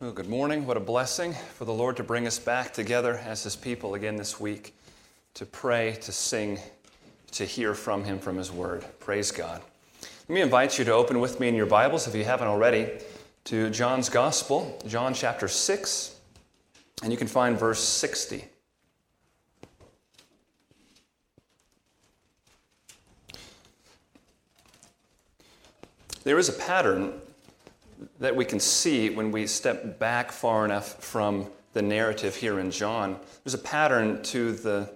Well, good morning. What a blessing for the Lord to bring us back together as His people again this week to pray, to sing, to hear from Him from His Word. Praise God. Let me invite you to open with me in your Bibles, if you haven't already, to John's Gospel, John chapter 6, and you can find verse 60. There is a pattern that we can see when we step back far enough from the narrative here in John. There's a pattern to the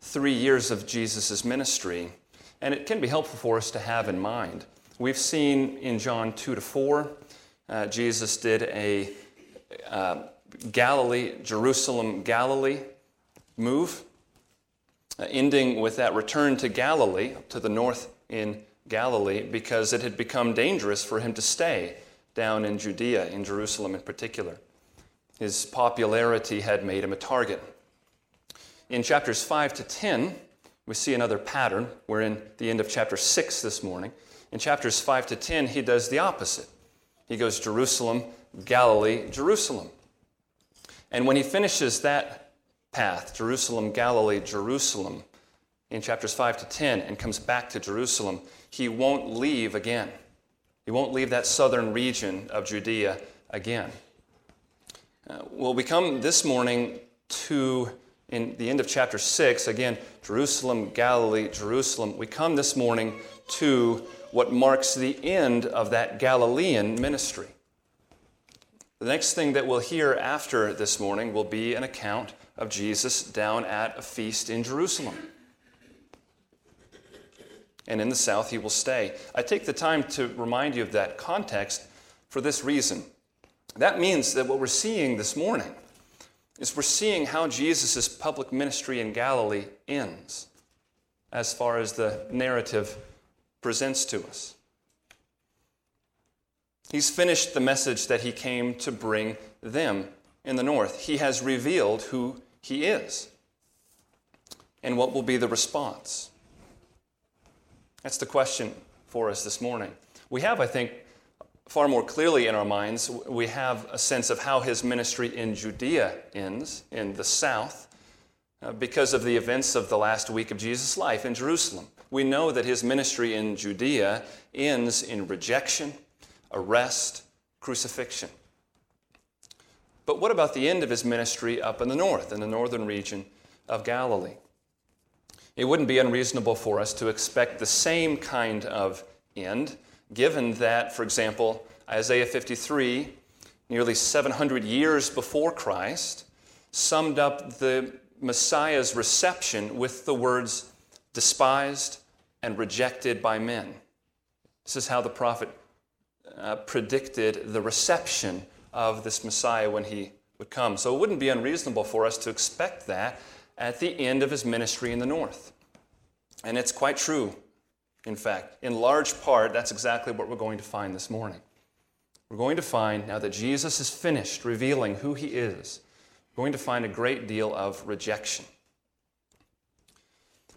three years of Jesus' ministry, and it can be helpful for us to have in mind. We've seen in John 2 to 4, uh, Jesus did a uh, Galilee, Jerusalem, Galilee move, uh, ending with that return to Galilee, to the north in Galilee, because it had become dangerous for him to stay down in Judea, in Jerusalem in particular. His popularity had made him a target. In chapters 5 to 10, we see another pattern. We're in the end of chapter 6 this morning. In chapters 5 to 10, he does the opposite. He goes Jerusalem, Galilee, Jerusalem. And when he finishes that path, Jerusalem, Galilee, Jerusalem, in chapters 5 to 10, and comes back to Jerusalem, he won't leave again. He won't leave that southern region of Judea again. Uh, well, we come this morning to, in the end of chapter 6, again, Jerusalem, Galilee, Jerusalem. We come this morning to what marks the end of that Galilean ministry. The next thing that we'll hear after this morning will be an account of Jesus down at a feast in Jerusalem and in the south he will stay. I take the time to remind you of that context for this reason. That means that what we're seeing this morning is we're seeing how Jesus' public ministry in Galilee ends as far as the narrative presents to us. He's finished the message that he came to bring them in the north. He has revealed who he is and what will be the response. That's the question for us this morning. We have, I think, far more clearly in our minds, we have a sense of how his ministry in Judea ends, in the south, uh, because of the events of the last week of Jesus' life in Jerusalem. We know that his ministry in Judea ends in rejection, arrest, crucifixion. But what about the end of his ministry up in the north, in the northern region of Galilee? It wouldn't be unreasonable for us to expect the same kind of end, given that, for example, Isaiah 53, nearly 700 years before Christ, summed up the Messiah's reception with the words, despised and rejected by men. This is how the prophet uh, predicted the reception of this Messiah when he would come. So it wouldn't be unreasonable for us to expect that at the end of his ministry in the north. And it's quite true, in fact. In large part, that's exactly what we're going to find this morning. We're going to find, now that Jesus is finished revealing who he is, we're going to find a great deal of rejection.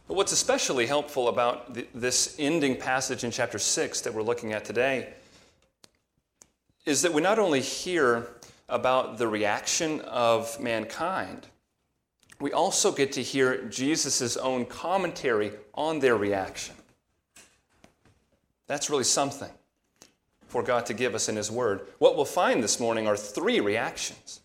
But what's especially helpful about the, this ending passage in chapter 6 that we're looking at today is that we not only hear about the reaction of mankind, we also get to hear Jesus' own commentary on their reaction. That's really something for God to give us in His Word. What we'll find this morning are three reactions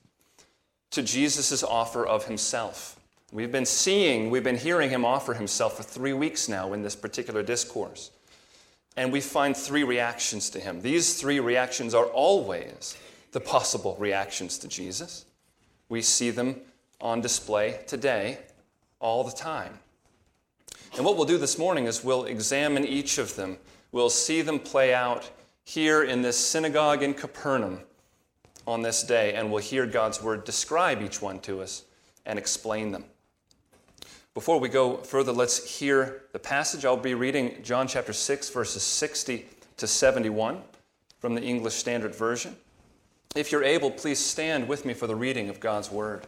to Jesus' offer of Himself. We've been seeing, we've been hearing Him offer Himself for three weeks now in this particular discourse. And we find three reactions to Him. These three reactions are always the possible reactions to Jesus. We see them on display today, all the time. And what we'll do this morning is we'll examine each of them. We'll see them play out here in this synagogue in Capernaum on this day, and we'll hear God's word describe each one to us and explain them. Before we go further, let's hear the passage. I'll be reading John chapter 6, verses 60 to 71 from the English Standard Version. If you're able, please stand with me for the reading of God's word.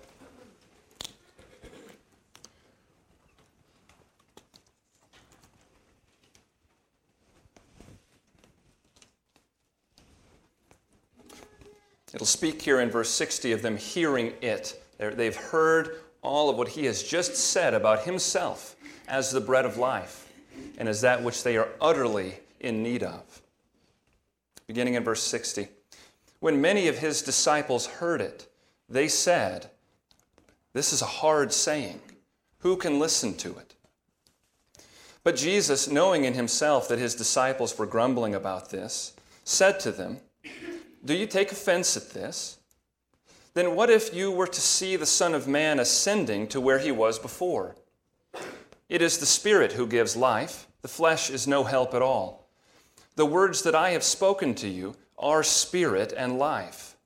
It'll speak here in verse 60 of them hearing it. They've heard all of what he has just said about himself as the bread of life and as that which they are utterly in need of. Beginning in verse 60. When many of his disciples heard it, they said, This is a hard saying. Who can listen to it? But Jesus, knowing in himself that his disciples were grumbling about this, said to them, Do you take offense at this? Then what if you were to see the Son of Man ascending to where he was before? It is the Spirit who gives life, the flesh is no help at all. The words that I have spoken to you are spirit and life.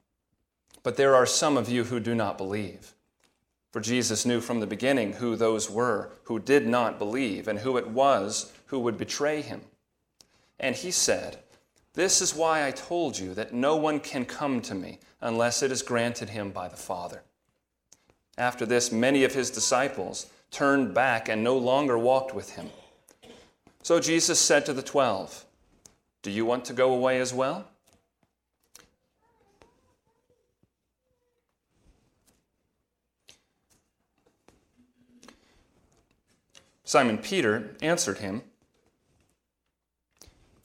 But there are some of you who do not believe. For Jesus knew from the beginning who those were who did not believe and who it was who would betray him. And he said, This is why I told you that no one can come to me unless it is granted him by the Father. After this, many of his disciples turned back and no longer walked with him. So Jesus said to the twelve, Do you want to go away as well? Simon Peter answered him,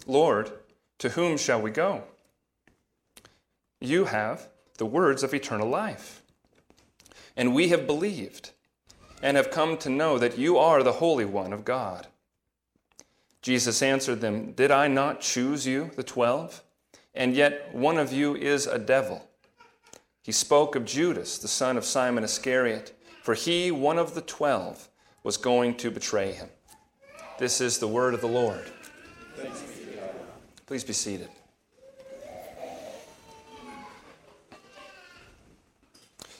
Lord, to whom shall we go? You have the words of eternal life. And we have believed and have come to know that you are the Holy One of God. Jesus answered them, Did I not choose you, the twelve? And yet one of you is a devil. He spoke of Judas, the son of Simon Iscariot, for he, one of the twelve, was going to betray him. This is the word of the Lord. Please be seated.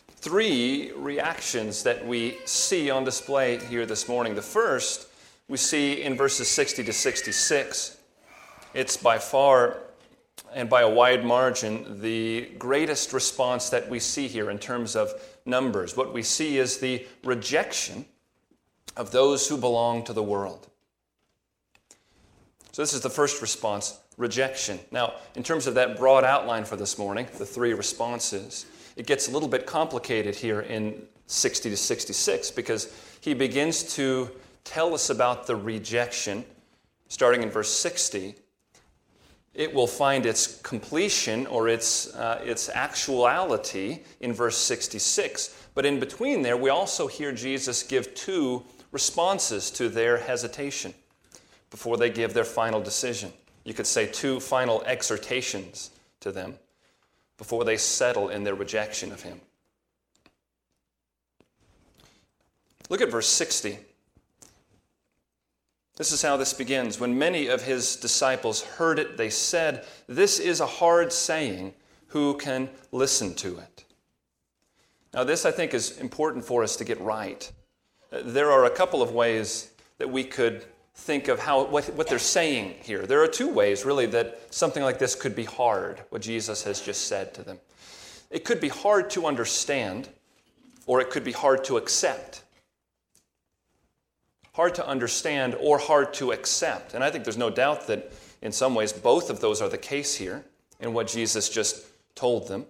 Three reactions that we see on display here this morning. The first we see in verses 60 to 66. It's by far and by a wide margin the greatest response that we see here in terms of numbers. What we see is the rejection of those who belong to the world. So, this is the first response rejection. Now, in terms of that broad outline for this morning, the three responses, it gets a little bit complicated here in 60 to 66 because he begins to tell us about the rejection starting in verse 60. It will find its completion or its, uh, its actuality in verse 66. But in between there, we also hear Jesus give two responses to their hesitation before they give their final decision. You could say two final exhortations to them before they settle in their rejection of him. Look at verse 60. This is how this begins. When many of his disciples heard it, they said, This is a hard saying. Who can listen to it? Now, this I think is important for us to get right. There are a couple of ways that we could think of how what, what they're saying here. There are two ways really that something like this could be hard, what Jesus has just said to them. It could be hard to understand, or it could be hard to accept. Hard to understand or hard to accept. And I think there's no doubt that in some ways both of those are the case here in what Jesus just told them.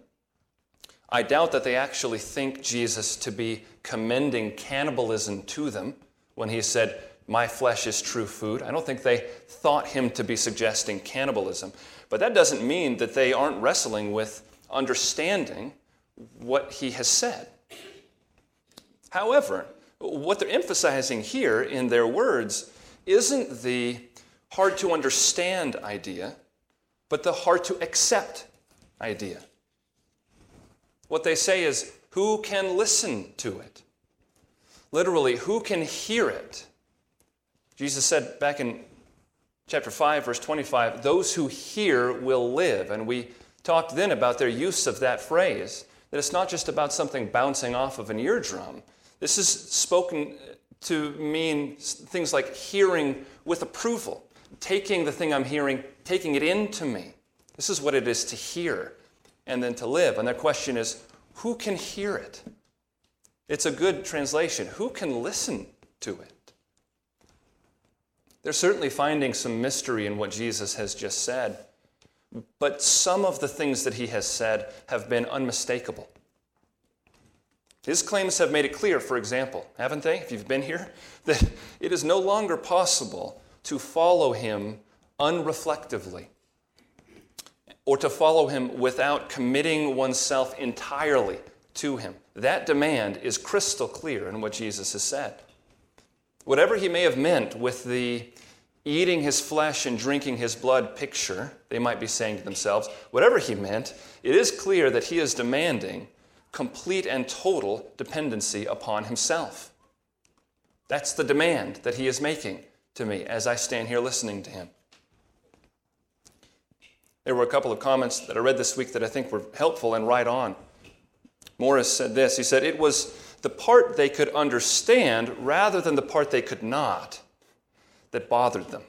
I doubt that they actually think Jesus to be commending cannibalism to them when he said, My flesh is true food. I don't think they thought him to be suggesting cannibalism. But that doesn't mean that they aren't wrestling with understanding what he has said. However, what they're emphasizing here in their words isn't the hard to understand idea, but the hard to accept idea. What they say is, who can listen to it? Literally, who can hear it? Jesus said back in chapter 5, verse 25, those who hear will live. And we talked then about their use of that phrase, that it's not just about something bouncing off of an eardrum. This is spoken to mean things like hearing with approval, taking the thing I'm hearing, taking it into me. This is what it is to hear and then to live. And their question is who can hear it? It's a good translation. Who can listen to it? They're certainly finding some mystery in what Jesus has just said. but some of the things that he has said have been unmistakable. His claims have made it clear, for example, haven't they, if you've been here, that it is no longer possible to follow him unreflectively or to follow him without committing oneself entirely to him. That demand is crystal clear in what Jesus has said. Whatever he may have meant with the eating his flesh and drinking his blood picture, they might be saying to themselves, whatever he meant, it is clear that he is demanding complete and total dependency upon himself. That's the demand that he is making to me as I stand here listening to him. There were a couple of comments that I read this week that I think were helpful and right on. Morris said this He said, It was the part they could understand rather than the part they could not that bothered them.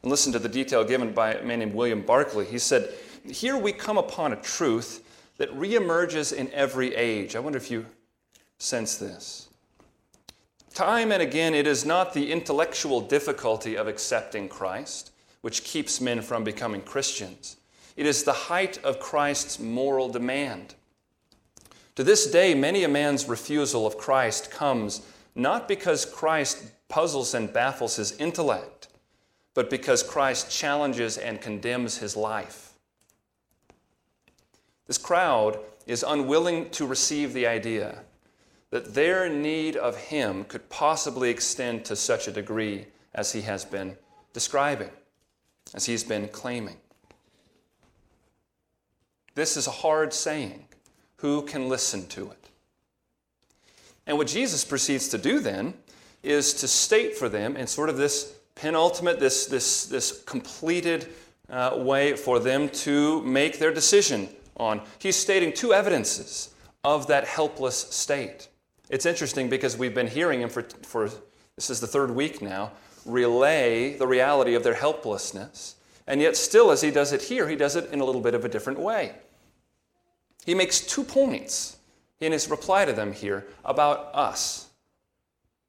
And listen to the detail given by a man named William Barclay. He said, Here we come upon a truth that reemerges in every age. I wonder if you sense this. Time and again, it is not the intellectual difficulty of accepting Christ which keeps men from becoming Christians. It is the height of Christ's moral demand. To this day, many a man's refusal of Christ comes not because Christ puzzles and baffles his intellect, but because Christ challenges and condemns his life. This crowd is unwilling to receive the idea that their need of Him could possibly extend to such a degree as He has been describing, as He's been claiming. This is a hard saying. Who can listen to it? And what Jesus proceeds to do then is to state for them in sort of this penultimate, this, this, this completed uh, way for them to make their decision on. He's stating two evidences of that helpless state. It's interesting because we've been hearing him for, for this is the third week now, relay the reality of their helplessness. And yet, still, as he does it here, he does it in a little bit of a different way. He makes two points in his reply to them here about us,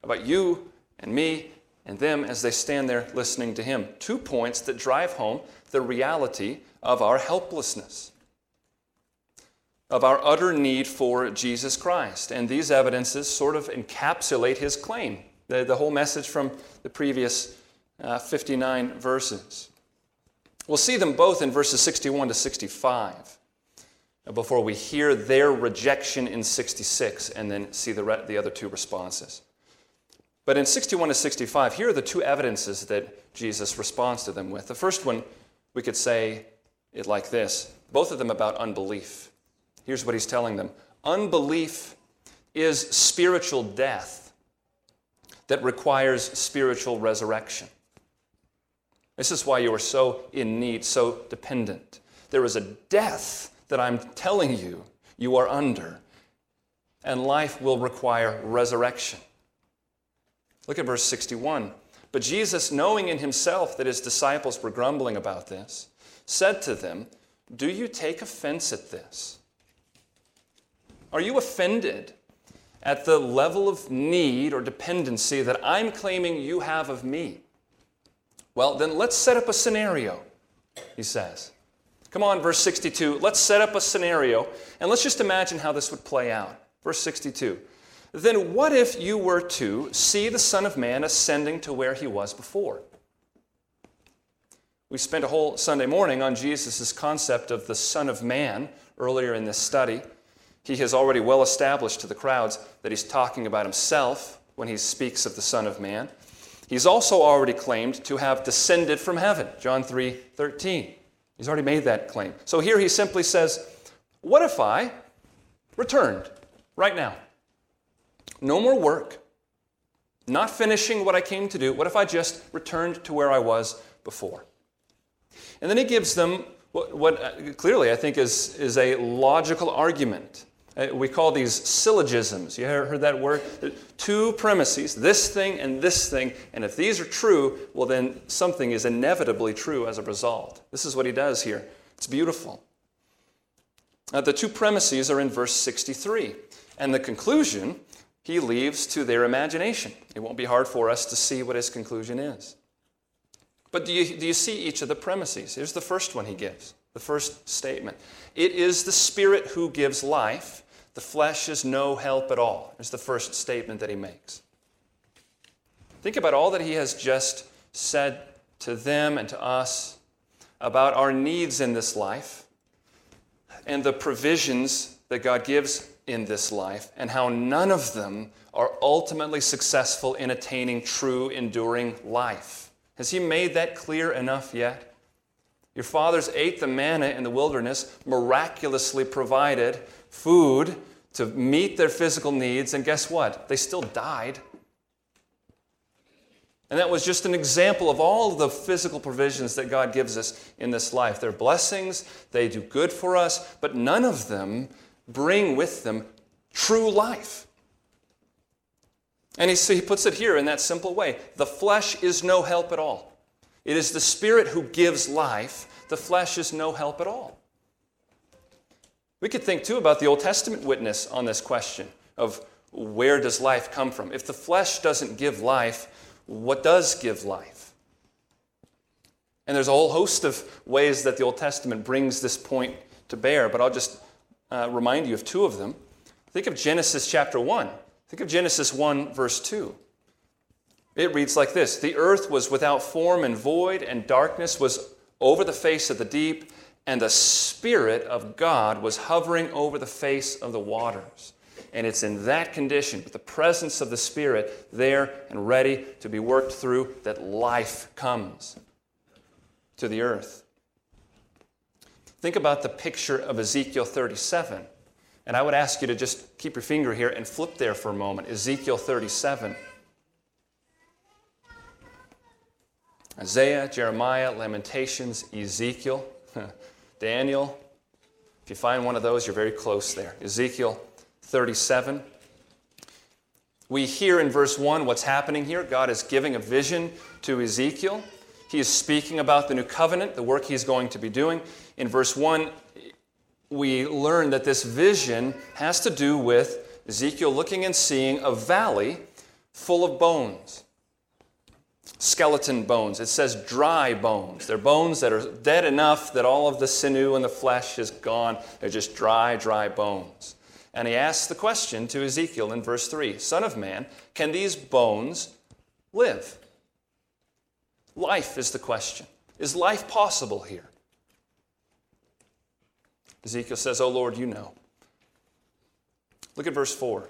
about you and me and them as they stand there listening to him. Two points that drive home the reality of our helplessness of our utter need for Jesus Christ. And these evidences sort of encapsulate his claim, the, the whole message from the previous uh, 59 verses. We'll see them both in verses 61 to 65 uh, before we hear their rejection in 66 and then see the, re- the other two responses. But in 61 to 65, here are the two evidences that Jesus responds to them with. The first one, we could say it like this both of them about unbelief. Here's what he's telling them Unbelief is spiritual death that requires spiritual resurrection. This is why you are so in need, so dependent. There is a death that I'm telling you you are under, and life will require resurrection. Look at verse 61. But Jesus, knowing in himself that his disciples were grumbling about this, said to them, Do you take offense at this? Are you offended at the level of need or dependency that I'm claiming you have of me? Well, then let's set up a scenario, he says. Come on, verse 62. Let's set up a scenario and let's just imagine how this would play out. Verse 62. Then what if you were to see the Son of Man ascending to where he was before? We spent a whole Sunday morning on Jesus' concept of the Son of Man earlier in this study. He has already well established to the crowds that he's talking about himself when he speaks of the Son of Man. He's also already claimed to have descended from heaven, John 3 13. He's already made that claim. So here he simply says, What if I returned right now? No more work, not finishing what I came to do. What if I just returned to where I was before? And then he gives them what, what uh, clearly I think is, is a logical argument uh, we call these syllogisms. You ever heard that word? Two premises, this thing and this thing, and if these are true, well, then something is inevitably true as a result. This is what he does here. It's beautiful. Uh, the two premises are in verse 63, and the conclusion he leaves to their imagination. It won't be hard for us to see what his conclusion is. But do you, do you see each of the premises? Here's the first one he gives, the first statement. It is the Spirit who gives life. The flesh is no help at all. Here's the first statement that he makes. Think about all that he has just said to them and to us about our needs in this life and the provisions that God gives in this life, and how none of them are ultimately successful in attaining true, enduring life. Has He made that clear enough yet? Your fathers ate the manna in the wilderness, miraculously provided food to meet their physical needs, and guess what? They still died. And that was just an example of all the physical provisions that God gives us in this life. They're blessings, they do good for us, but none of them bring with them true life. And he, so he puts it here in that simple way the flesh is no help at all. It is the Spirit who gives life, the flesh is no help at all. We could think too about the Old Testament witness on this question of where does life come from? If the flesh doesn't give life, what does give life? And there's a whole host of ways that the Old Testament brings this point to bear, but I'll just uh, remind you of two of them. Think of Genesis chapter 1. Think of Genesis 1, verse 2. It reads like this The earth was without form and void, and darkness was over the face of the deep, and the Spirit of God was hovering over the face of the waters. And it's in that condition, with the presence of the Spirit there and ready to be worked through, that life comes to the earth. Think about the picture of Ezekiel 37. And I would ask you to just keep your finger here and flip there for a moment. Ezekiel 37. Isaiah, Jeremiah, Lamentations, Ezekiel, Daniel. If you find one of those, you're very close there. Ezekiel 37. We hear in verse 1 what's happening here. God is giving a vision to Ezekiel. He is speaking about the new covenant, the work he's going to be doing. In verse 1, we learn that this vision has to do with Ezekiel looking and seeing a valley full of bones. Skeleton bones. It says dry bones. They're bones that are dead enough that all of the sinew and the flesh is gone. They're just dry, dry bones. And he asks the question to Ezekiel in verse 3 Son of man, can these bones live? Life is the question. Is life possible here? Ezekiel says, Oh Lord, you know. Look at verse 4.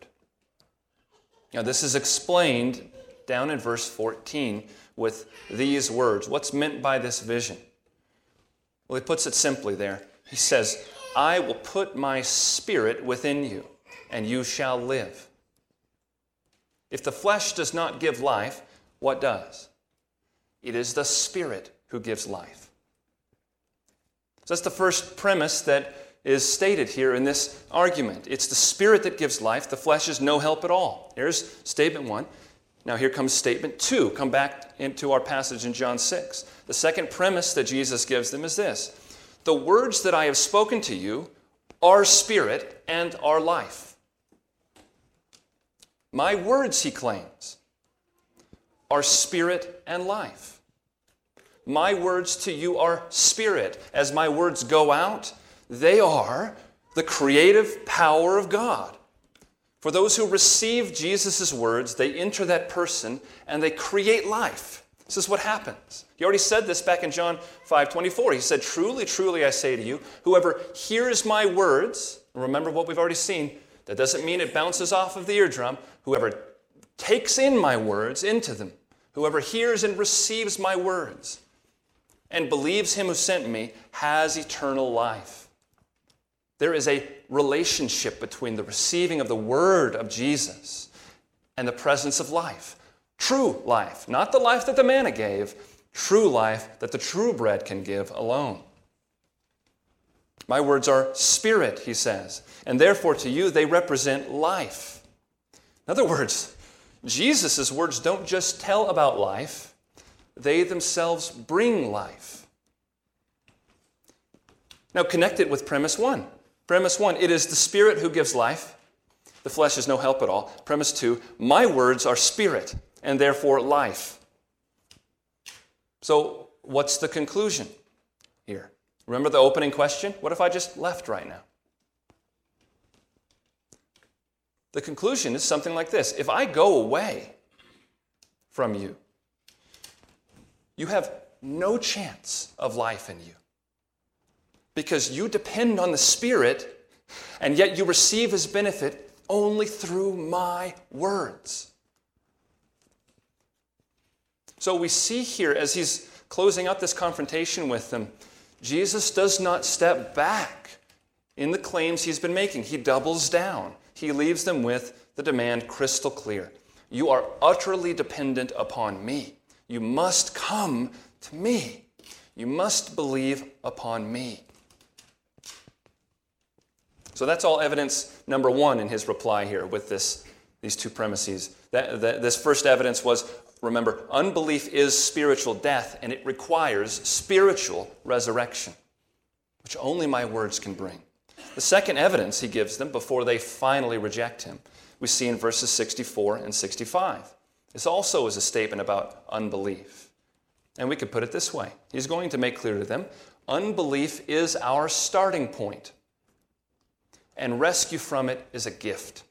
Now, this is explained down in verse 14 with these words. What's meant by this vision? Well, he puts it simply there. He says, I will put my spirit within you, and you shall live. If the flesh does not give life, what does? It is the spirit who gives life. So that's the first premise that is stated here in this argument. It's the Spirit that gives life, the flesh is no help at all. Here's statement one. Now, here comes statement two. Come back into our passage in John 6. The second premise that Jesus gives them is this The words that I have spoken to you are spirit and are life. My words, he claims, are spirit and life. My words to you are spirit. As my words go out, they are the creative power of God. For those who receive Jesus' words, they enter that person and they create life. This is what happens. He already said this back in John 5 24. He said, Truly, truly, I say to you, whoever hears my words, remember what we've already seen, that doesn't mean it bounces off of the eardrum. Whoever takes in my words into them, whoever hears and receives my words, and believes him who sent me, has eternal life There is a relationship between the receiving of the word of Jesus and the presence of life. True life, not the life that the manna gave, true life that the true bread can give alone. My words are spirit, he says, and therefore to you they represent life. In other words, Jesus' words don't just tell about life, they themselves bring life. Now, connect it with premise one. Premise one it is the Spirit who gives life. The flesh is no help at all. Premise two my words are spirit and therefore life. So, what's the conclusion here? Remember the opening question? What if I just left right now? The conclusion is something like this If I go away from you, you have no chance of life in you because you depend on the Spirit and yet you receive His benefit only through my words. So we see here as He's closing out this confrontation with them, Jesus does not step back in the claims He's been making, He doubles down. He leaves them with the demand crystal clear You are utterly dependent upon me. You must come to me. You must believe upon me. So that's all evidence number one in his reply here with this, these two premises. That, that, this first evidence was remember, unbelief is spiritual death and it requires spiritual resurrection, which only my words can bring. The second evidence he gives them before they finally reject him, we see in verses 64 and 65. This also is a statement about unbelief. And we could put it this way He's going to make clear to them unbelief is our starting point, and rescue from it is a gift.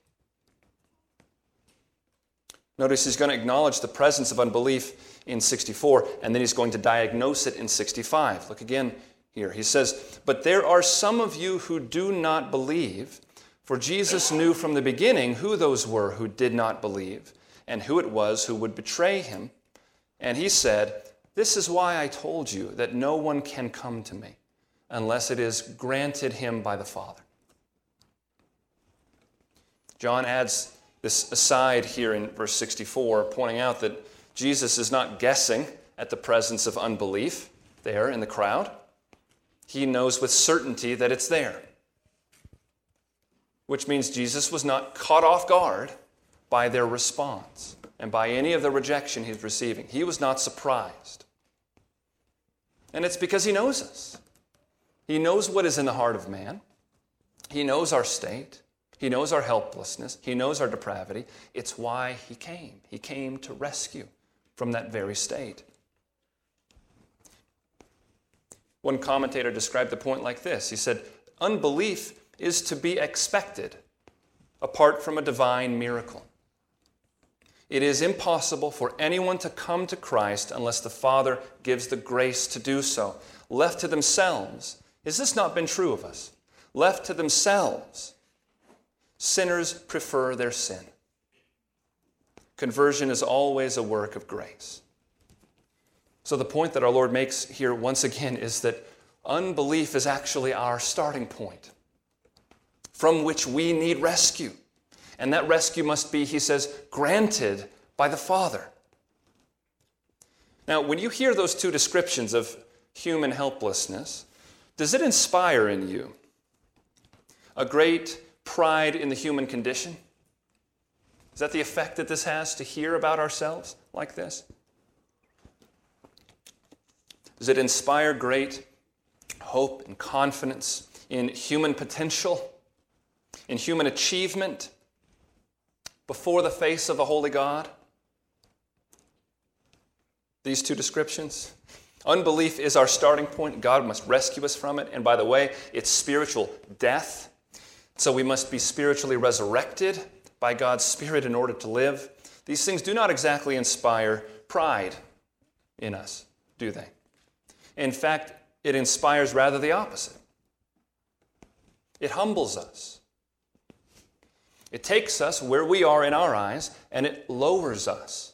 Notice he's going to acknowledge the presence of unbelief in 64, and then he's going to diagnose it in 65. Look again here. He says, But there are some of you who do not believe, for Jesus knew from the beginning who those were who did not believe, and who it was who would betray him. And he said, This is why I told you that no one can come to me unless it is granted him by the Father. John adds this aside here in verse 64, pointing out that Jesus is not guessing at the presence of unbelief there in the crowd he knows with certainty that it's there. Which means Jesus was not caught off guard by their response and by any of the rejection he's receiving. He was not surprised. And it's because he knows us. He knows what is in the heart of man. He knows our state. He knows our helplessness. He knows our depravity. It's why he came. He came to rescue from that very state. One commentator described the point like this He said, Unbelief is to be expected apart from a divine miracle. It is impossible for anyone to come to Christ unless the Father gives the grace to do so. Left to themselves, has this not been true of us? Left to themselves, sinners prefer their sin. Conversion is always a work of grace. So, the point that our Lord makes here once again is that unbelief is actually our starting point from which we need rescue. And that rescue must be, he says, granted by the Father. Now, when you hear those two descriptions of human helplessness, does it inspire in you a great pride in the human condition? Is that the effect that this has to hear about ourselves like this? Does it inspire great hope and confidence in human potential, in human achievement before the face of a holy God? These two descriptions. Unbelief is our starting point. God must rescue us from it. And by the way, it's spiritual death. So we must be spiritually resurrected by God's Spirit in order to live. These things do not exactly inspire pride in us, do they? In fact, it inspires rather the opposite. It humbles us. It takes us where we are in our eyes and it lowers us.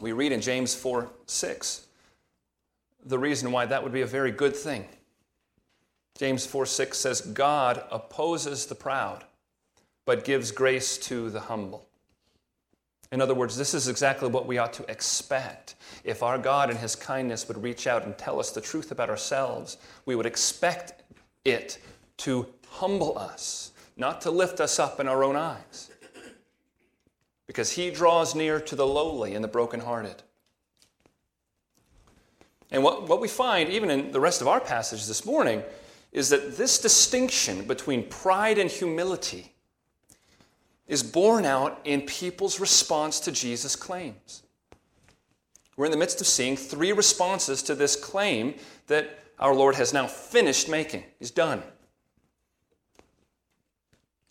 We read in James 4 6 the reason why that would be a very good thing. James 4 6 says, God opposes the proud, but gives grace to the humble. In other words, this is exactly what we ought to expect. If our God in His kindness would reach out and tell us the truth about ourselves, we would expect it to humble us, not to lift us up in our own eyes. Because He draws near to the lowly and the brokenhearted. And what, what we find, even in the rest of our passage this morning, is that this distinction between pride and humility is borne out in people's response to Jesus' claims. We're in the midst of seeing three responses to this claim that our Lord has now finished making. He's done.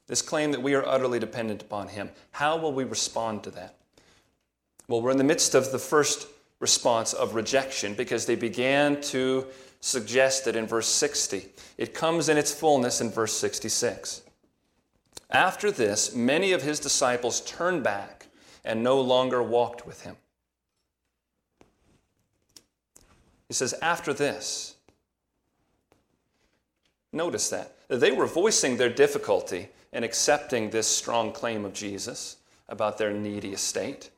This claim that we are utterly dependent upon Him. How will we respond to that? Well, we're in the midst of the first response of rejection because they began to suggest it in verse 60. It comes in its fullness in verse 66. After this, many of his disciples turned back and no longer walked with him. He says, after this. Notice that. They were voicing their difficulty in accepting this strong claim of Jesus about their needy estate.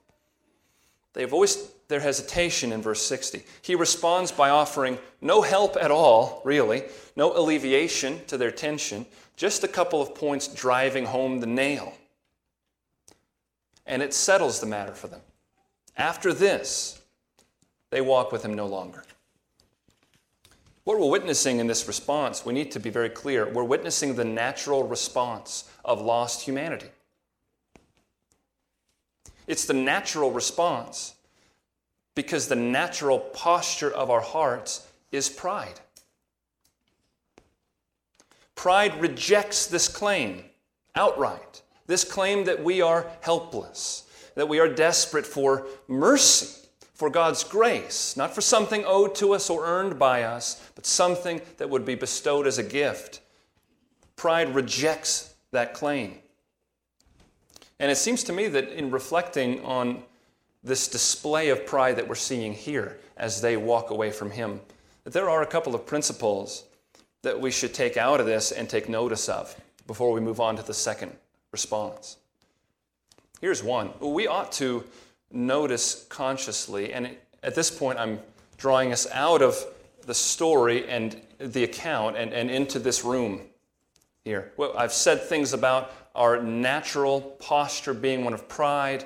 They voiced their hesitation in verse 60. He responds by offering no help at all, really, no alleviation to their tension, just a couple of points driving home the nail. And it settles the matter for them. After this, they walk with him no longer. What we're witnessing in this response, we need to be very clear. We're witnessing the natural response of lost humanity. It's the natural response because the natural posture of our hearts is pride. Pride rejects this claim outright. This claim that we are helpless, that we are desperate for mercy, for God's grace, not for something owed to us or earned by us, but something that would be bestowed as a gift. Pride rejects that claim. And it seems to me that in reflecting on this display of pride that we're seeing here as they walk away from Him, that there are a couple of principles that we should take out of this and take notice of before we move on to the second response. Here's one we ought to notice consciously, and at this point, I'm drawing us out of the story and the account and, and into this room here. Well, I've said things about our natural posture being one of pride,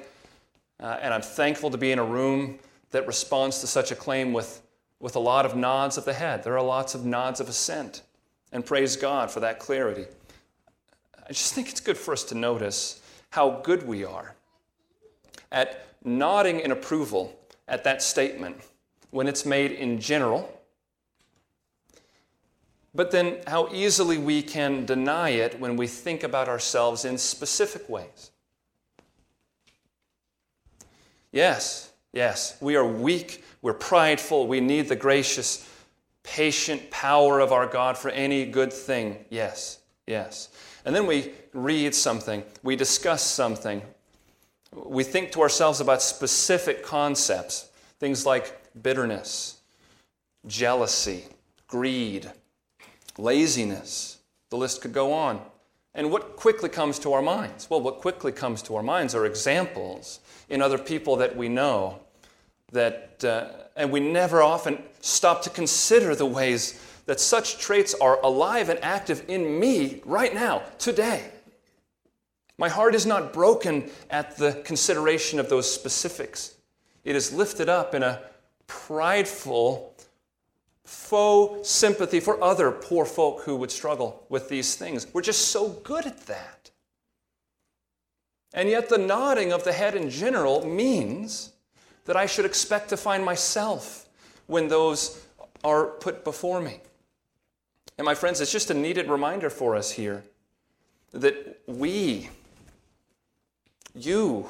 uh, and I'm thankful to be in a room that responds to such a claim with, with a lot of nods of the head. There are lots of nods of assent, and praise God for that clarity. I just think it's good for us to notice how good we are at nodding in approval at that statement when it's made in general but then how easily we can deny it when we think about ourselves in specific ways. Yes, yes, we are weak, we're prideful, we need the gracious, patient power of our God for any good thing. Yes, yes. And then we read something, we discuss something, we think to ourselves about specific concepts, things like bitterness, jealousy, greed laziness. The list could go on. And what quickly comes to our minds? Well, what quickly comes to our minds are examples in other people that we know that, uh, and we never often stop to consider the ways that such traits are alive and active in me right now, today. My heart is not broken at the consideration of those specifics. It is lifted up in a prideful faux sympathy for other poor folk who would struggle with these things. We're just so good at that. And yet, the nodding of the head in general means that I should expect to find myself when those are put before me. And, my friends, it's just a needed reminder for us here that we, you,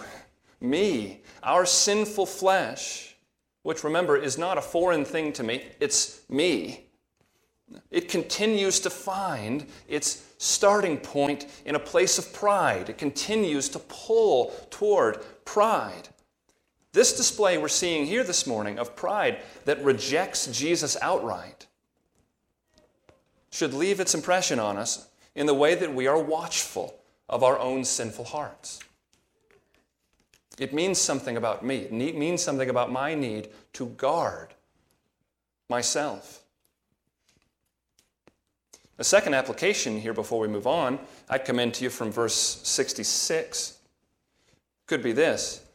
me, our sinful flesh, which remember is not a foreign thing to me, it's me. It continues to find its starting point in a place of pride. It continues to pull toward pride. This display we're seeing here this morning of pride that rejects Jesus outright should leave its impression on us in the way that we are watchful of our own sinful hearts. It means something about me. It means something about my need to guard myself. A second application here before we move on, I commend to you from verse 66. Could be this,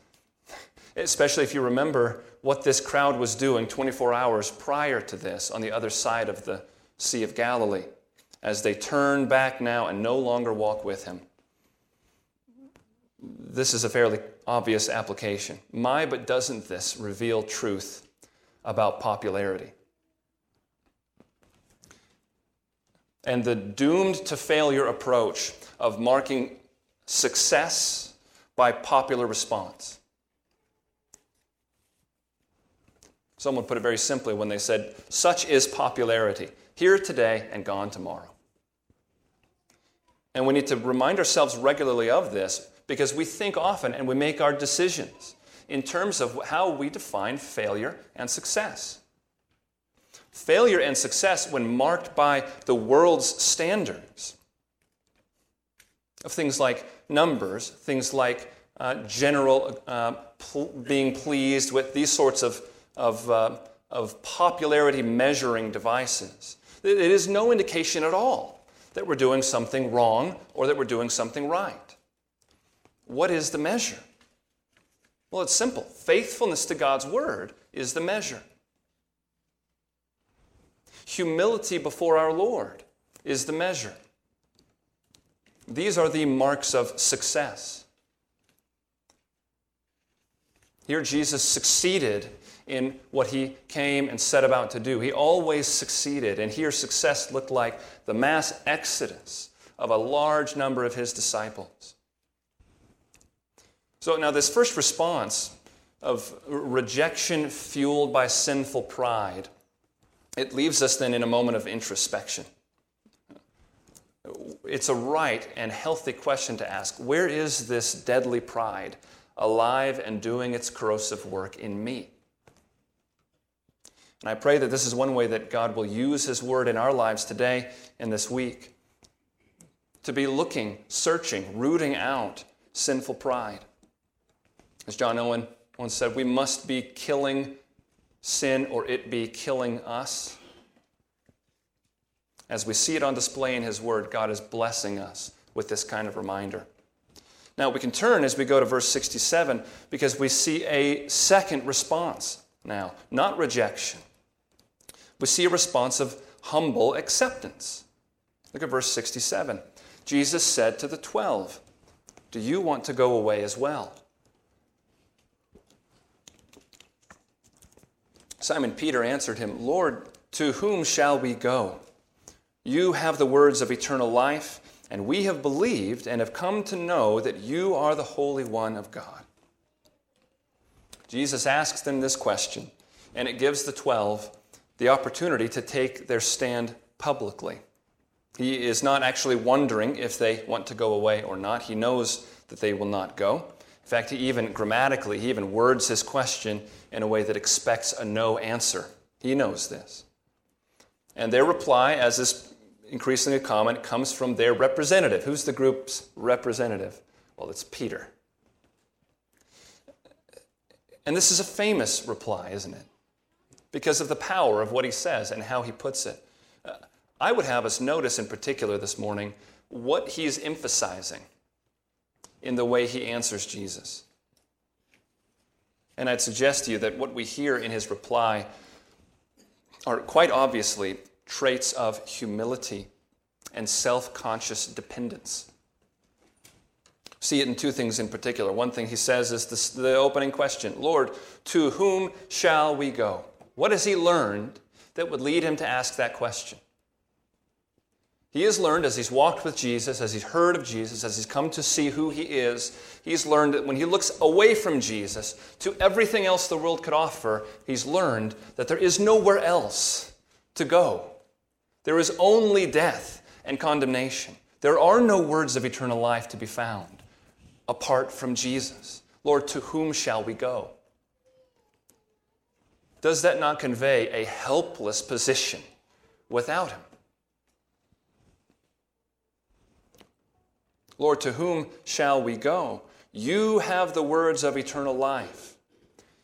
especially if you remember what this crowd was doing 24 hours prior to this on the other side of the Sea of Galilee as they turn back now and no longer walk with him. This is a fairly obvious application. My, but doesn't this reveal truth about popularity? And the doomed to failure approach of marking success by popular response. Someone put it very simply when they said, Such is popularity, here today and gone tomorrow. And we need to remind ourselves regularly of this because we think often and we make our decisions in terms of how we define failure and success. Failure and success, when marked by the world's standards of things like numbers, things like uh, general uh, pl- being pleased with these sorts of, of, uh, of popularity measuring devices, it is no indication at all that we're doing something wrong or that we're doing something right. What is the measure? Well, it's simple faithfulness to God's word is the measure. Humility before our Lord is the measure. These are the marks of success. Here, Jesus succeeded in what he came and set about to do. He always succeeded. And here, success looked like the mass exodus of a large number of his disciples. So now, this first response of rejection fueled by sinful pride, it leaves us then in a moment of introspection. It's a right and healthy question to ask where is this deadly pride alive and doing its corrosive work in me? And I pray that this is one way that God will use His word in our lives today and this week to be looking, searching, rooting out sinful pride. As John Owen once said, we must be killing sin or it be killing us. As we see it on display in His Word, God is blessing us with this kind of reminder. Now, we can turn as we go to verse 67 because we see a second response now, not rejection. We see a response of humble acceptance. Look at verse 67. Jesus said to the twelve, Do you want to go away as well? Simon Peter answered him, Lord, to whom shall we go? You have the words of eternal life, and we have believed and have come to know that you are the Holy One of God. Jesus asks them this question, and it gives the twelve the opportunity to take their stand publicly. He is not actually wondering if they want to go away or not. He knows that they will not go. In fact, he even grammatically, he even words his question in a way that expects a no answer. He knows this. And their reply, as is increasingly common, comes from their representative. Who's the group's representative? Well, it's Peter. And this is a famous reply, isn't it? Because of the power of what he says and how he puts it. Uh, I would have us notice in particular this morning what he's emphasizing in the way he answers Jesus. And I'd suggest to you that what we hear in his reply are quite obviously traits of humility and self conscious dependence. See it in two things in particular. One thing he says is this, the opening question Lord, to whom shall we go? What has he learned that would lead him to ask that question? He has learned as he's walked with Jesus, as he's heard of Jesus, as he's come to see who he is, he's learned that when he looks away from Jesus to everything else the world could offer, he's learned that there is nowhere else to go. There is only death and condemnation. There are no words of eternal life to be found apart from Jesus. Lord, to whom shall we go? does that not convey a helpless position without Him? Lord, to whom shall we go? You have the words of eternal life.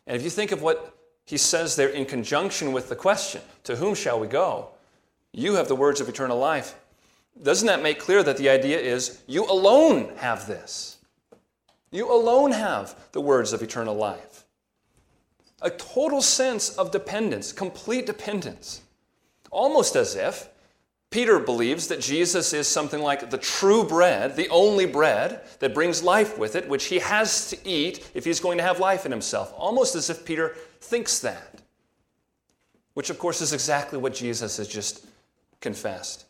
And if you think of what he says there in conjunction with the question, To whom shall we go? You have the words of eternal life. Doesn't that make clear that the idea is you alone have this? You alone have the words of eternal life. A total sense of dependence, complete dependence. Almost as if Peter believes that Jesus is something like the true bread, the only bread that brings life with it, which he has to eat if he's going to have life in himself. Almost as if Peter thinks that, which of course is exactly what Jesus has just confessed.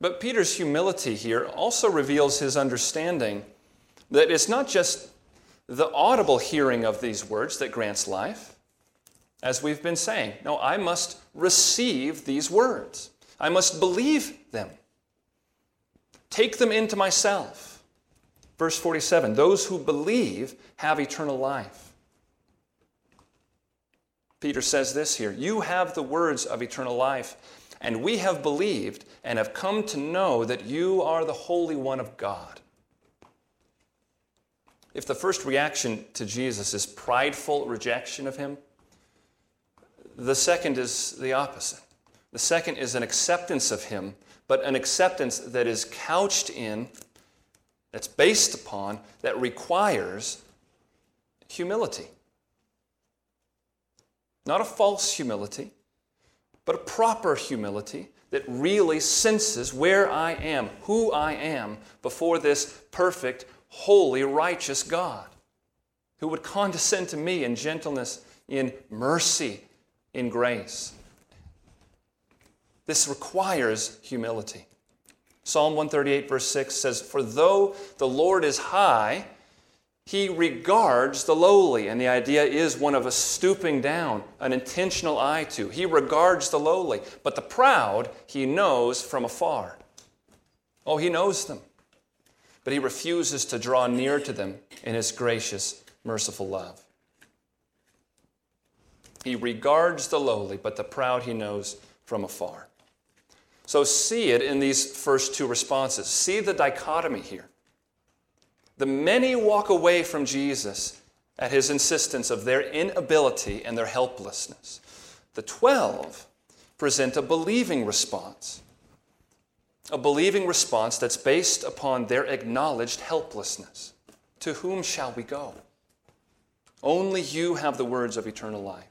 But Peter's humility here also reveals his understanding that it's not just the audible hearing of these words that grants life as we've been saying. No, I must receive these words, I must believe them, take them into myself. Verse 47 Those who believe have eternal life. Peter says this here You have the words of eternal life, and we have believed and have come to know that you are the Holy One of God. If the first reaction to Jesus is prideful rejection of him, the second is the opposite. The second is an acceptance of Him, but an acceptance that is couched in, that's based upon, that requires humility. Not a false humility, but a proper humility that really senses where I am, who I am before this perfect, holy, righteous God who would condescend to me in gentleness, in mercy, in grace. This requires humility. Psalm 138, verse 6 says, For though the Lord is high, he regards the lowly. And the idea is one of a stooping down, an intentional eye to. He regards the lowly. But the proud, he knows from afar. Oh, he knows them. But he refuses to draw near to them in his gracious, merciful love. He regards the lowly, but the proud he knows from afar. So see it in these first two responses. See the dichotomy here. The many walk away from Jesus at his insistence of their inability and their helplessness. The 12 present a believing response, a believing response that's based upon their acknowledged helplessness. To whom shall we go? Only you have the words of eternal life.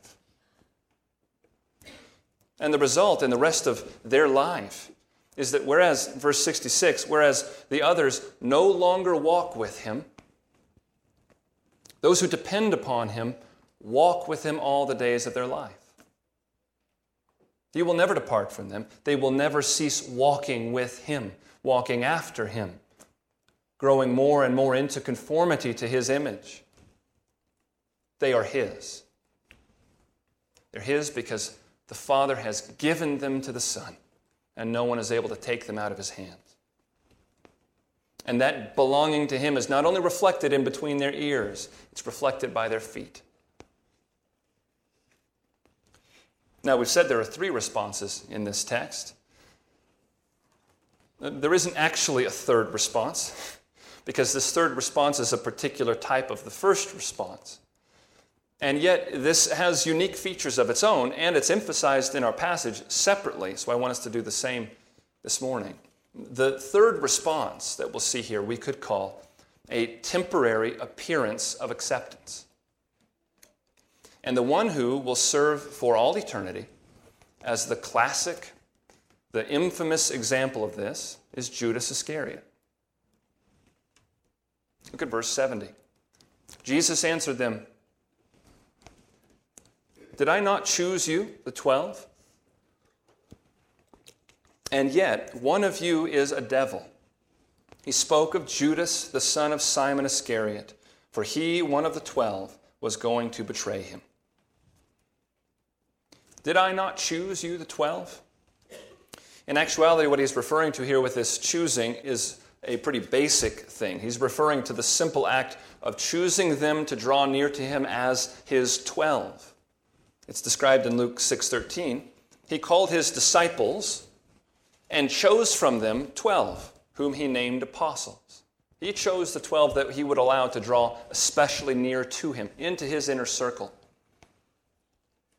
And the result in the rest of their life is that whereas, verse 66, whereas the others no longer walk with him, those who depend upon him walk with him all the days of their life. He will never depart from them. They will never cease walking with him, walking after him, growing more and more into conformity to his image. They are his. They're his because the Father has given them to the Son, and no one is able to take them out of his hands. And that belonging to him is not only reflected in between their ears, it's reflected by their feet. Now, we've said there are three responses in this text. There isn't actually a third response, because this third response is a particular type of the first response. And yet, this has unique features of its own, and it's emphasized in our passage separately. So I want us to do the same this morning. The third response that we'll see here, we could call a temporary appearance of acceptance. And the one who will serve for all eternity as the classic, the infamous example of this is Judas Iscariot. Look at verse 70. Jesus answered them, did I not choose you, the twelve? And yet, one of you is a devil. He spoke of Judas, the son of Simon Iscariot, for he, one of the twelve, was going to betray him. Did I not choose you, the twelve? In actuality, what he's referring to here with this choosing is a pretty basic thing. He's referring to the simple act of choosing them to draw near to him as his 12. It's described in Luke 6:13. He called his disciples and chose from them 12, whom he named apostles. He chose the 12 that he would allow to draw especially near to him, into his inner circle.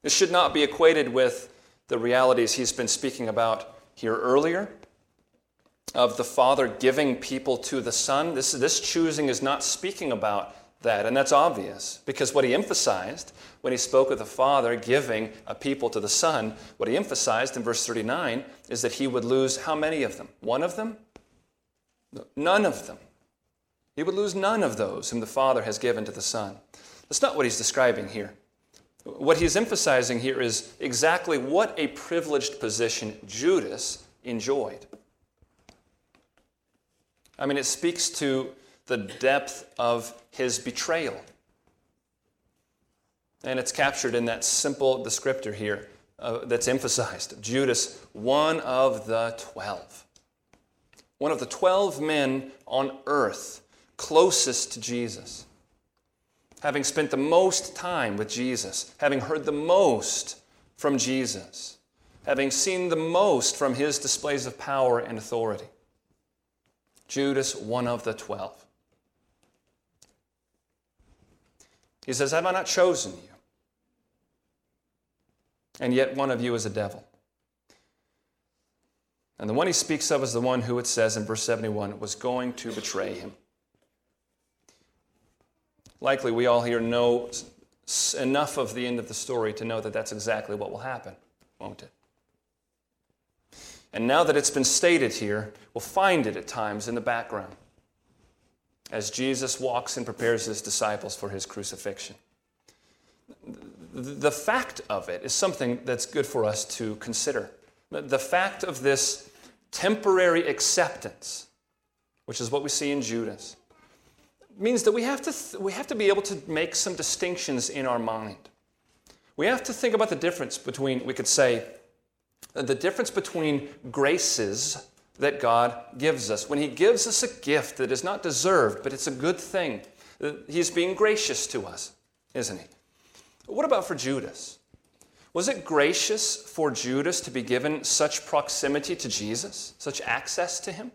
This should not be equated with the realities he's been speaking about here earlier of the Father giving people to the Son. This, this choosing is not speaking about that, and that's obvious because what he emphasized when he spoke of the Father giving a people to the Son, what he emphasized in verse 39 is that he would lose how many of them? One of them? None of them. He would lose none of those whom the Father has given to the Son. That's not what he's describing here. What he's emphasizing here is exactly what a privileged position Judas enjoyed. I mean, it speaks to the depth of his betrayal. And it's captured in that simple descriptor here uh, that's emphasized Judas, one of the twelve. One of the twelve men on earth closest to Jesus. Having spent the most time with Jesus, having heard the most from Jesus, having seen the most from his displays of power and authority. Judas, one of the twelve. He says, Have I not chosen you? And yet one of you is a devil. And the one he speaks of is the one who, it says in verse 71, was going to betray him. Likely, we all here know enough of the end of the story to know that that's exactly what will happen, won't it? And now that it's been stated here, we'll find it at times in the background as Jesus walks and prepares his disciples for his crucifixion. The fact of it is something that's good for us to consider. The fact of this temporary acceptance, which is what we see in Judas, means that we have to, th- we have to be able to make some distinctions in our mind. We have to think about the difference between, we could say, the difference between graces that God gives us. When He gives us a gift that is not deserved, but it's a good thing, He's being gracious to us, isn't He? What about for Judas? Was it gracious for Judas to be given such proximity to Jesus, such access to Him?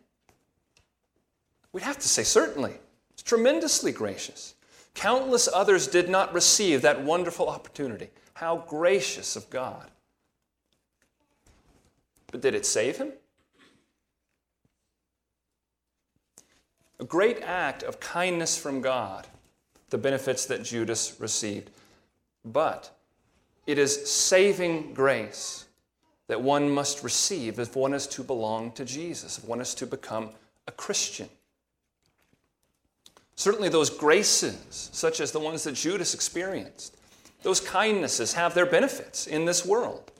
We'd have to say certainly. It's tremendously gracious. Countless others did not receive that wonderful opportunity. How gracious of God. But did it save him? A great act of kindness from God, the benefits that Judas received. But it is saving grace that one must receive if one is to belong to Jesus, if one is to become a Christian. Certainly, those graces, such as the ones that Judas experienced, those kindnesses have their benefits in this world.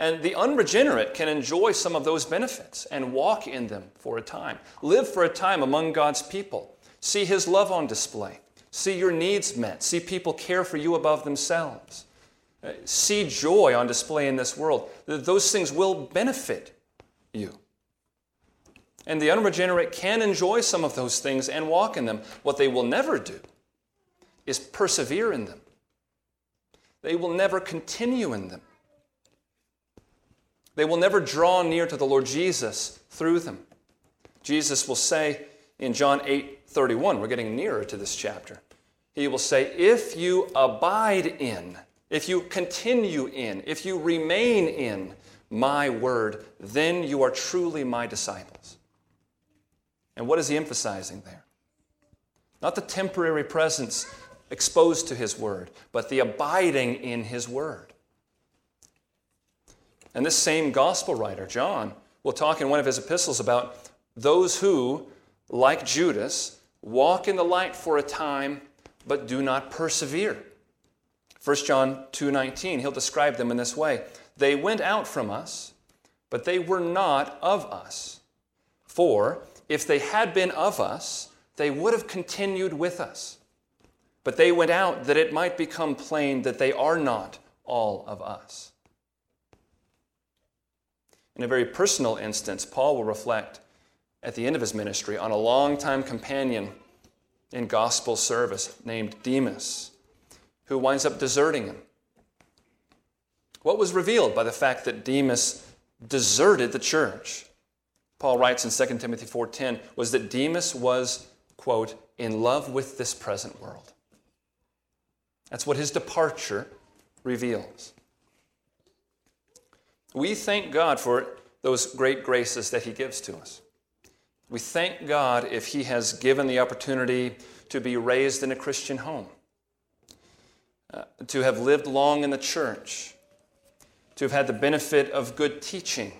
And the unregenerate can enjoy some of those benefits and walk in them for a time. Live for a time among God's people. See His love on display. See your needs met. See people care for you above themselves. Uh, see joy on display in this world. Those things will benefit you. And the unregenerate can enjoy some of those things and walk in them. What they will never do is persevere in them, they will never continue in them. They will never draw near to the Lord Jesus through them. Jesus will say in John 8 31, we're getting nearer to this chapter. He will say, If you abide in, if you continue in, if you remain in my word, then you are truly my disciples. And what is he emphasizing there? Not the temporary presence exposed to his word, but the abiding in his word. And this same gospel writer, John, will talk in one of his epistles about those who, like Judas, walk in the light for a time but do not persevere. 1 John 2:19, he'll describe them in this way. They went out from us, but they were not of us. For if they had been of us, they would have continued with us. But they went out that it might become plain that they are not all of us. In a very personal instance, Paul will reflect at the end of his ministry on a longtime companion in gospel service named Demas, who winds up deserting him. What was revealed by the fact that Demas deserted the church? Paul writes in 2 Timothy 4:10 was that Demas was quote in love with this present world. That's what his departure reveals. We thank God for those great graces that he gives to us. We thank God if He has given the opportunity to be raised in a Christian home, uh, to have lived long in the church, to have had the benefit of good teaching.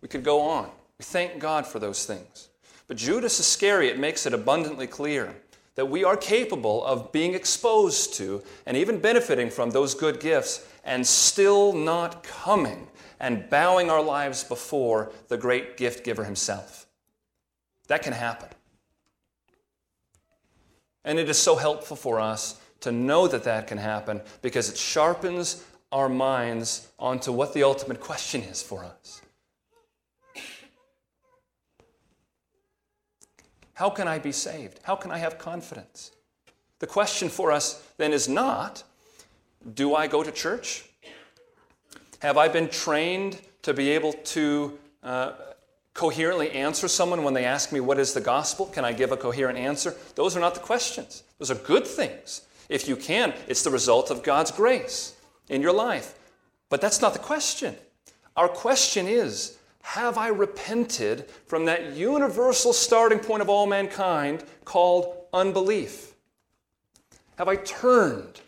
We could go on. We thank God for those things. But Judas Iscariot makes it abundantly clear that we are capable of being exposed to and even benefiting from those good gifts and still not coming and bowing our lives before the great gift giver himself. That can happen. And it is so helpful for us to know that that can happen because it sharpens our minds onto what the ultimate question is for us. How can I be saved? How can I have confidence? The question for us then is not do I go to church? Have I been trained to be able to uh, coherently answer someone when they ask me, What is the gospel? Can I give a coherent answer? Those are not the questions. Those are good things. If you can, it's the result of God's grace in your life. But that's not the question. Our question is Have I repented from that universal starting point of all mankind called unbelief? Have I turned?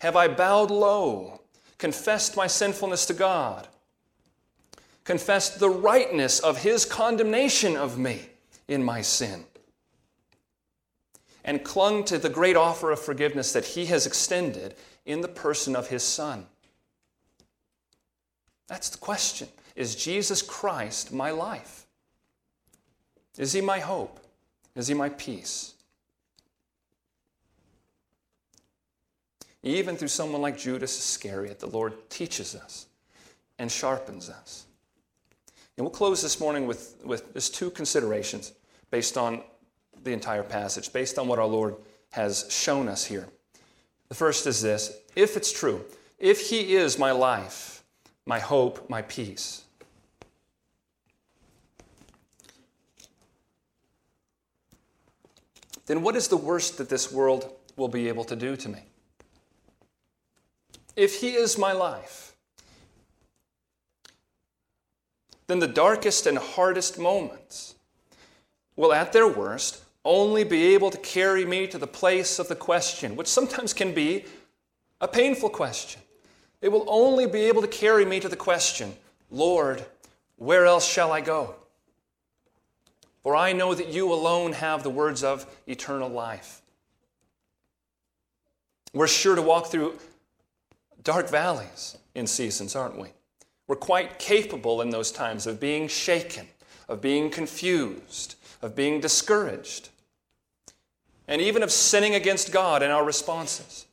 Have I bowed low, confessed my sinfulness to God? confessed the rightness of his condemnation of me in my sin, and clung to the great offer of forgiveness that he has extended in the person of his Son. That's the question. Is Jesus Christ my life? Is he my hope? Is he my peace? Even through someone like Judas Iscariot, the Lord teaches us and sharpens us. And we'll close this morning with, with just two considerations based on the entire passage, based on what our Lord has shown us here. The first is this if it's true, if He is my life, my hope, my peace, then what is the worst that this world will be able to do to me? If He is my life, then the darkest and hardest moments will, at their worst, only be able to carry me to the place of the question, which sometimes can be a painful question. It will only be able to carry me to the question, Lord, where else shall I go? For I know that you alone have the words of eternal life. We're sure to walk through dark valleys in seasons, aren't we? We're quite capable in those times of being shaken, of being confused, of being discouraged, and even of sinning against God in our responses.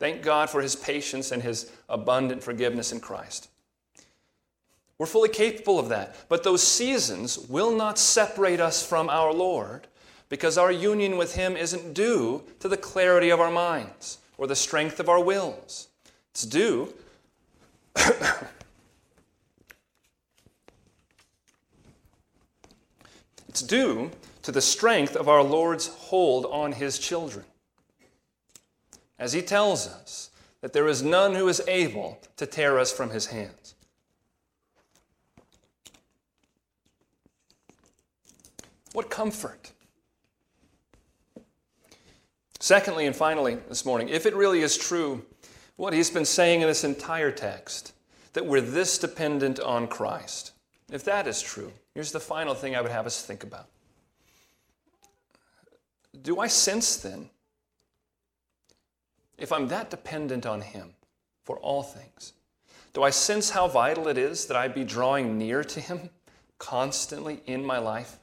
Thank God for his patience and his abundant forgiveness in Christ. We're fully capable of that. But those seasons will not separate us from our Lord because our union with him isn't due to the clarity of our minds or the strength of our wills. It's due it's due to the strength of our Lord's hold on his children. As he tells us that there is none who is able to tear us from his hands. What comfort! Secondly, and finally, this morning, if it really is true what he's been saying in this entire text that we're this dependent on Christ. If that is true, here's the final thing I would have us think about. Do I sense then, if I'm that dependent on Him for all things, do I sense how vital it is that I be drawing near to Him constantly in my life?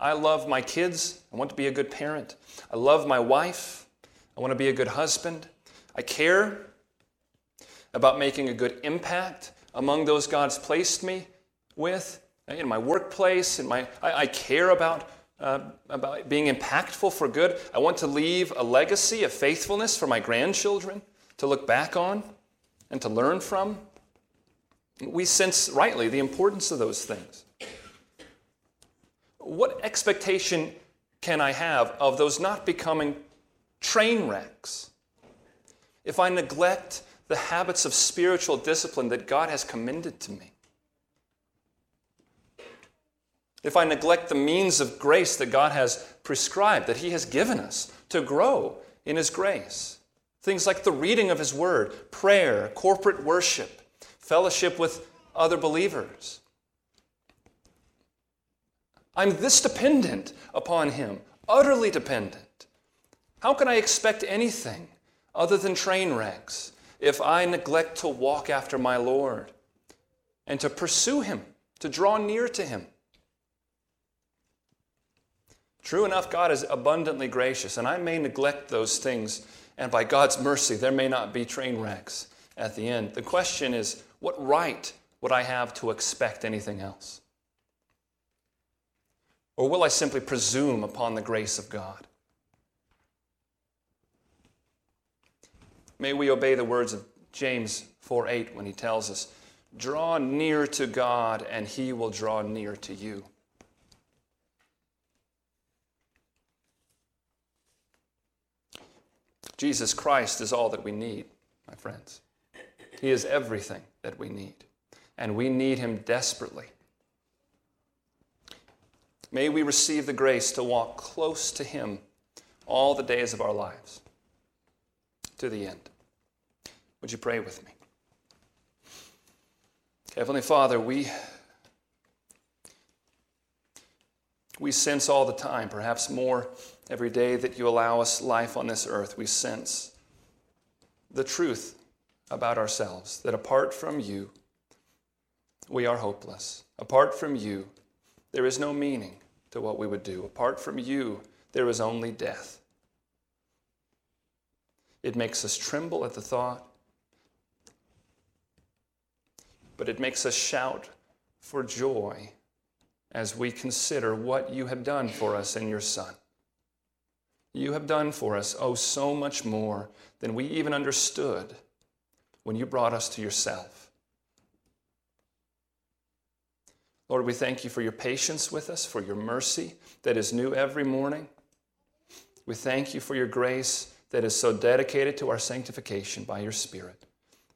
I love my kids. I want to be a good parent. I love my wife. I want to be a good husband. I care about making a good impact among those God's placed me with in my workplace, in my, I, I care about, uh, about being impactful for good. I want to leave a legacy of faithfulness for my grandchildren to look back on and to learn from. We sense rightly the importance of those things. What expectation can I have of those not becoming train wrecks if I neglect the habits of spiritual discipline that God has commended to me? If I neglect the means of grace that God has prescribed, that He has given us to grow in His grace, things like the reading of His Word, prayer, corporate worship, fellowship with other believers. I'm this dependent upon Him, utterly dependent. How can I expect anything other than train wrecks if I neglect to walk after my Lord and to pursue Him, to draw near to Him? True enough, God is abundantly gracious, and I may neglect those things, and by God's mercy, there may not be train wrecks at the end. The question is, what right would I have to expect anything else? Or will I simply presume upon the grace of God? May we obey the words of James 4 8 when he tells us, Draw near to God, and he will draw near to you. Jesus Christ is all that we need, my friends. He is everything that we need, and we need Him desperately. May we receive the grace to walk close to Him all the days of our lives to the end. Would you pray with me? Heavenly Father, we, we sense all the time, perhaps more Every day that you allow us life on this earth, we sense the truth about ourselves that apart from you, we are hopeless. Apart from you, there is no meaning to what we would do. Apart from you, there is only death. It makes us tremble at the thought, but it makes us shout for joy as we consider what you have done for us in your Son. You have done for us, oh, so much more than we even understood when you brought us to yourself. Lord, we thank you for your patience with us, for your mercy that is new every morning. We thank you for your grace that is so dedicated to our sanctification by your Spirit.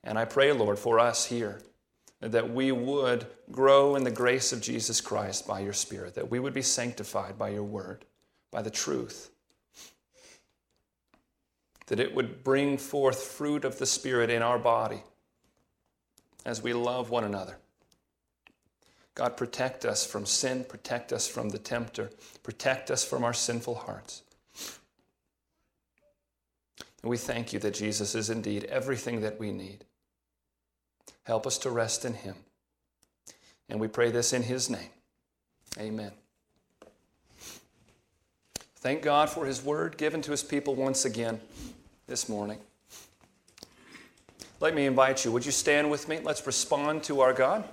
And I pray, Lord, for us here, that we would grow in the grace of Jesus Christ by your Spirit, that we would be sanctified by your word, by the truth that it would bring forth fruit of the Spirit in our body as we love one another. God, protect us from sin, protect us from the tempter, protect us from our sinful hearts. And we thank you that Jesus is indeed everything that we need. Help us to rest in Him. And we pray this in His name. Amen. Thank God for His word given to His people once again this morning. Let me invite you. Would you stand with me? Let's respond to our God.